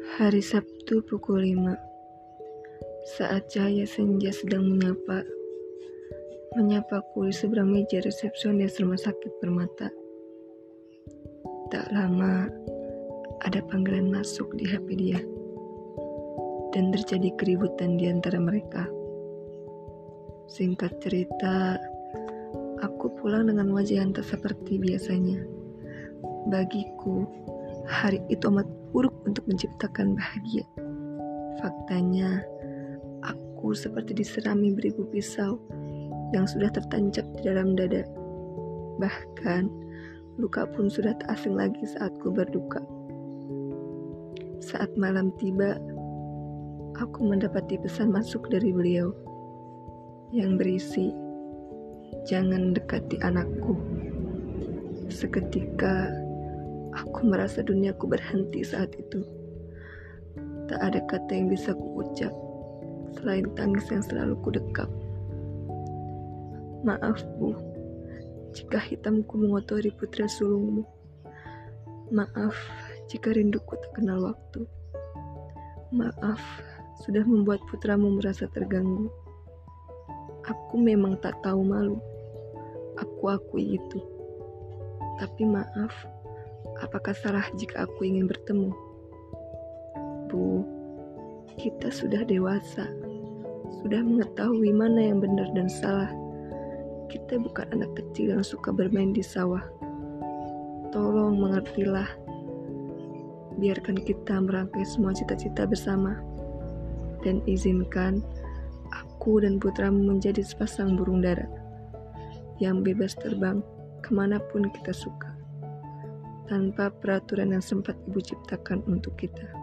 Hari Sabtu pukul 5 Saat cahaya senja sedang menyapa Menyapaku di seberang meja resepsionis rumah sakit permata Tak lama Ada panggilan masuk di HP dia Dan terjadi keributan di antara mereka. Singkat cerita Aku pulang dengan wajah yang tak seperti biasanya. Bagiku, hari itu amat buruk untuk menciptakan bahagia. Faktanya, aku seperti diserami beribu pisau yang sudah tertancap di dalam dada. Bahkan, luka pun sudah tak asing lagi saat ku berduka. Saat malam tiba, aku mendapati pesan masuk dari beliau yang berisi, "Jangan dekati anakku." Seketika, Aku merasa duniaku berhenti saat itu. Tak ada kata yang bisa kuucap selain tangis yang selalu kudekap. Maaf, Bu, jika hitamku mengotori putra sulungmu. Maaf jika rinduku tak kenal waktu. Maaf sudah membuat putramu merasa terganggu. Aku memang tak tahu malu. Aku akui itu. Tapi maaf, Apakah salah jika aku ingin bertemu? Bu, kita sudah dewasa, sudah mengetahui mana yang benar dan salah. Kita bukan anak kecil yang suka bermain di sawah. Tolong mengertilah. Biarkan kita merangkai semua cita-cita bersama. Dan izinkan aku dan putramu menjadi sepasang burung dara yang bebas terbang ke mana pun kita suka tanpa peraturan yang sempat Ibu ciptakan untuk kita.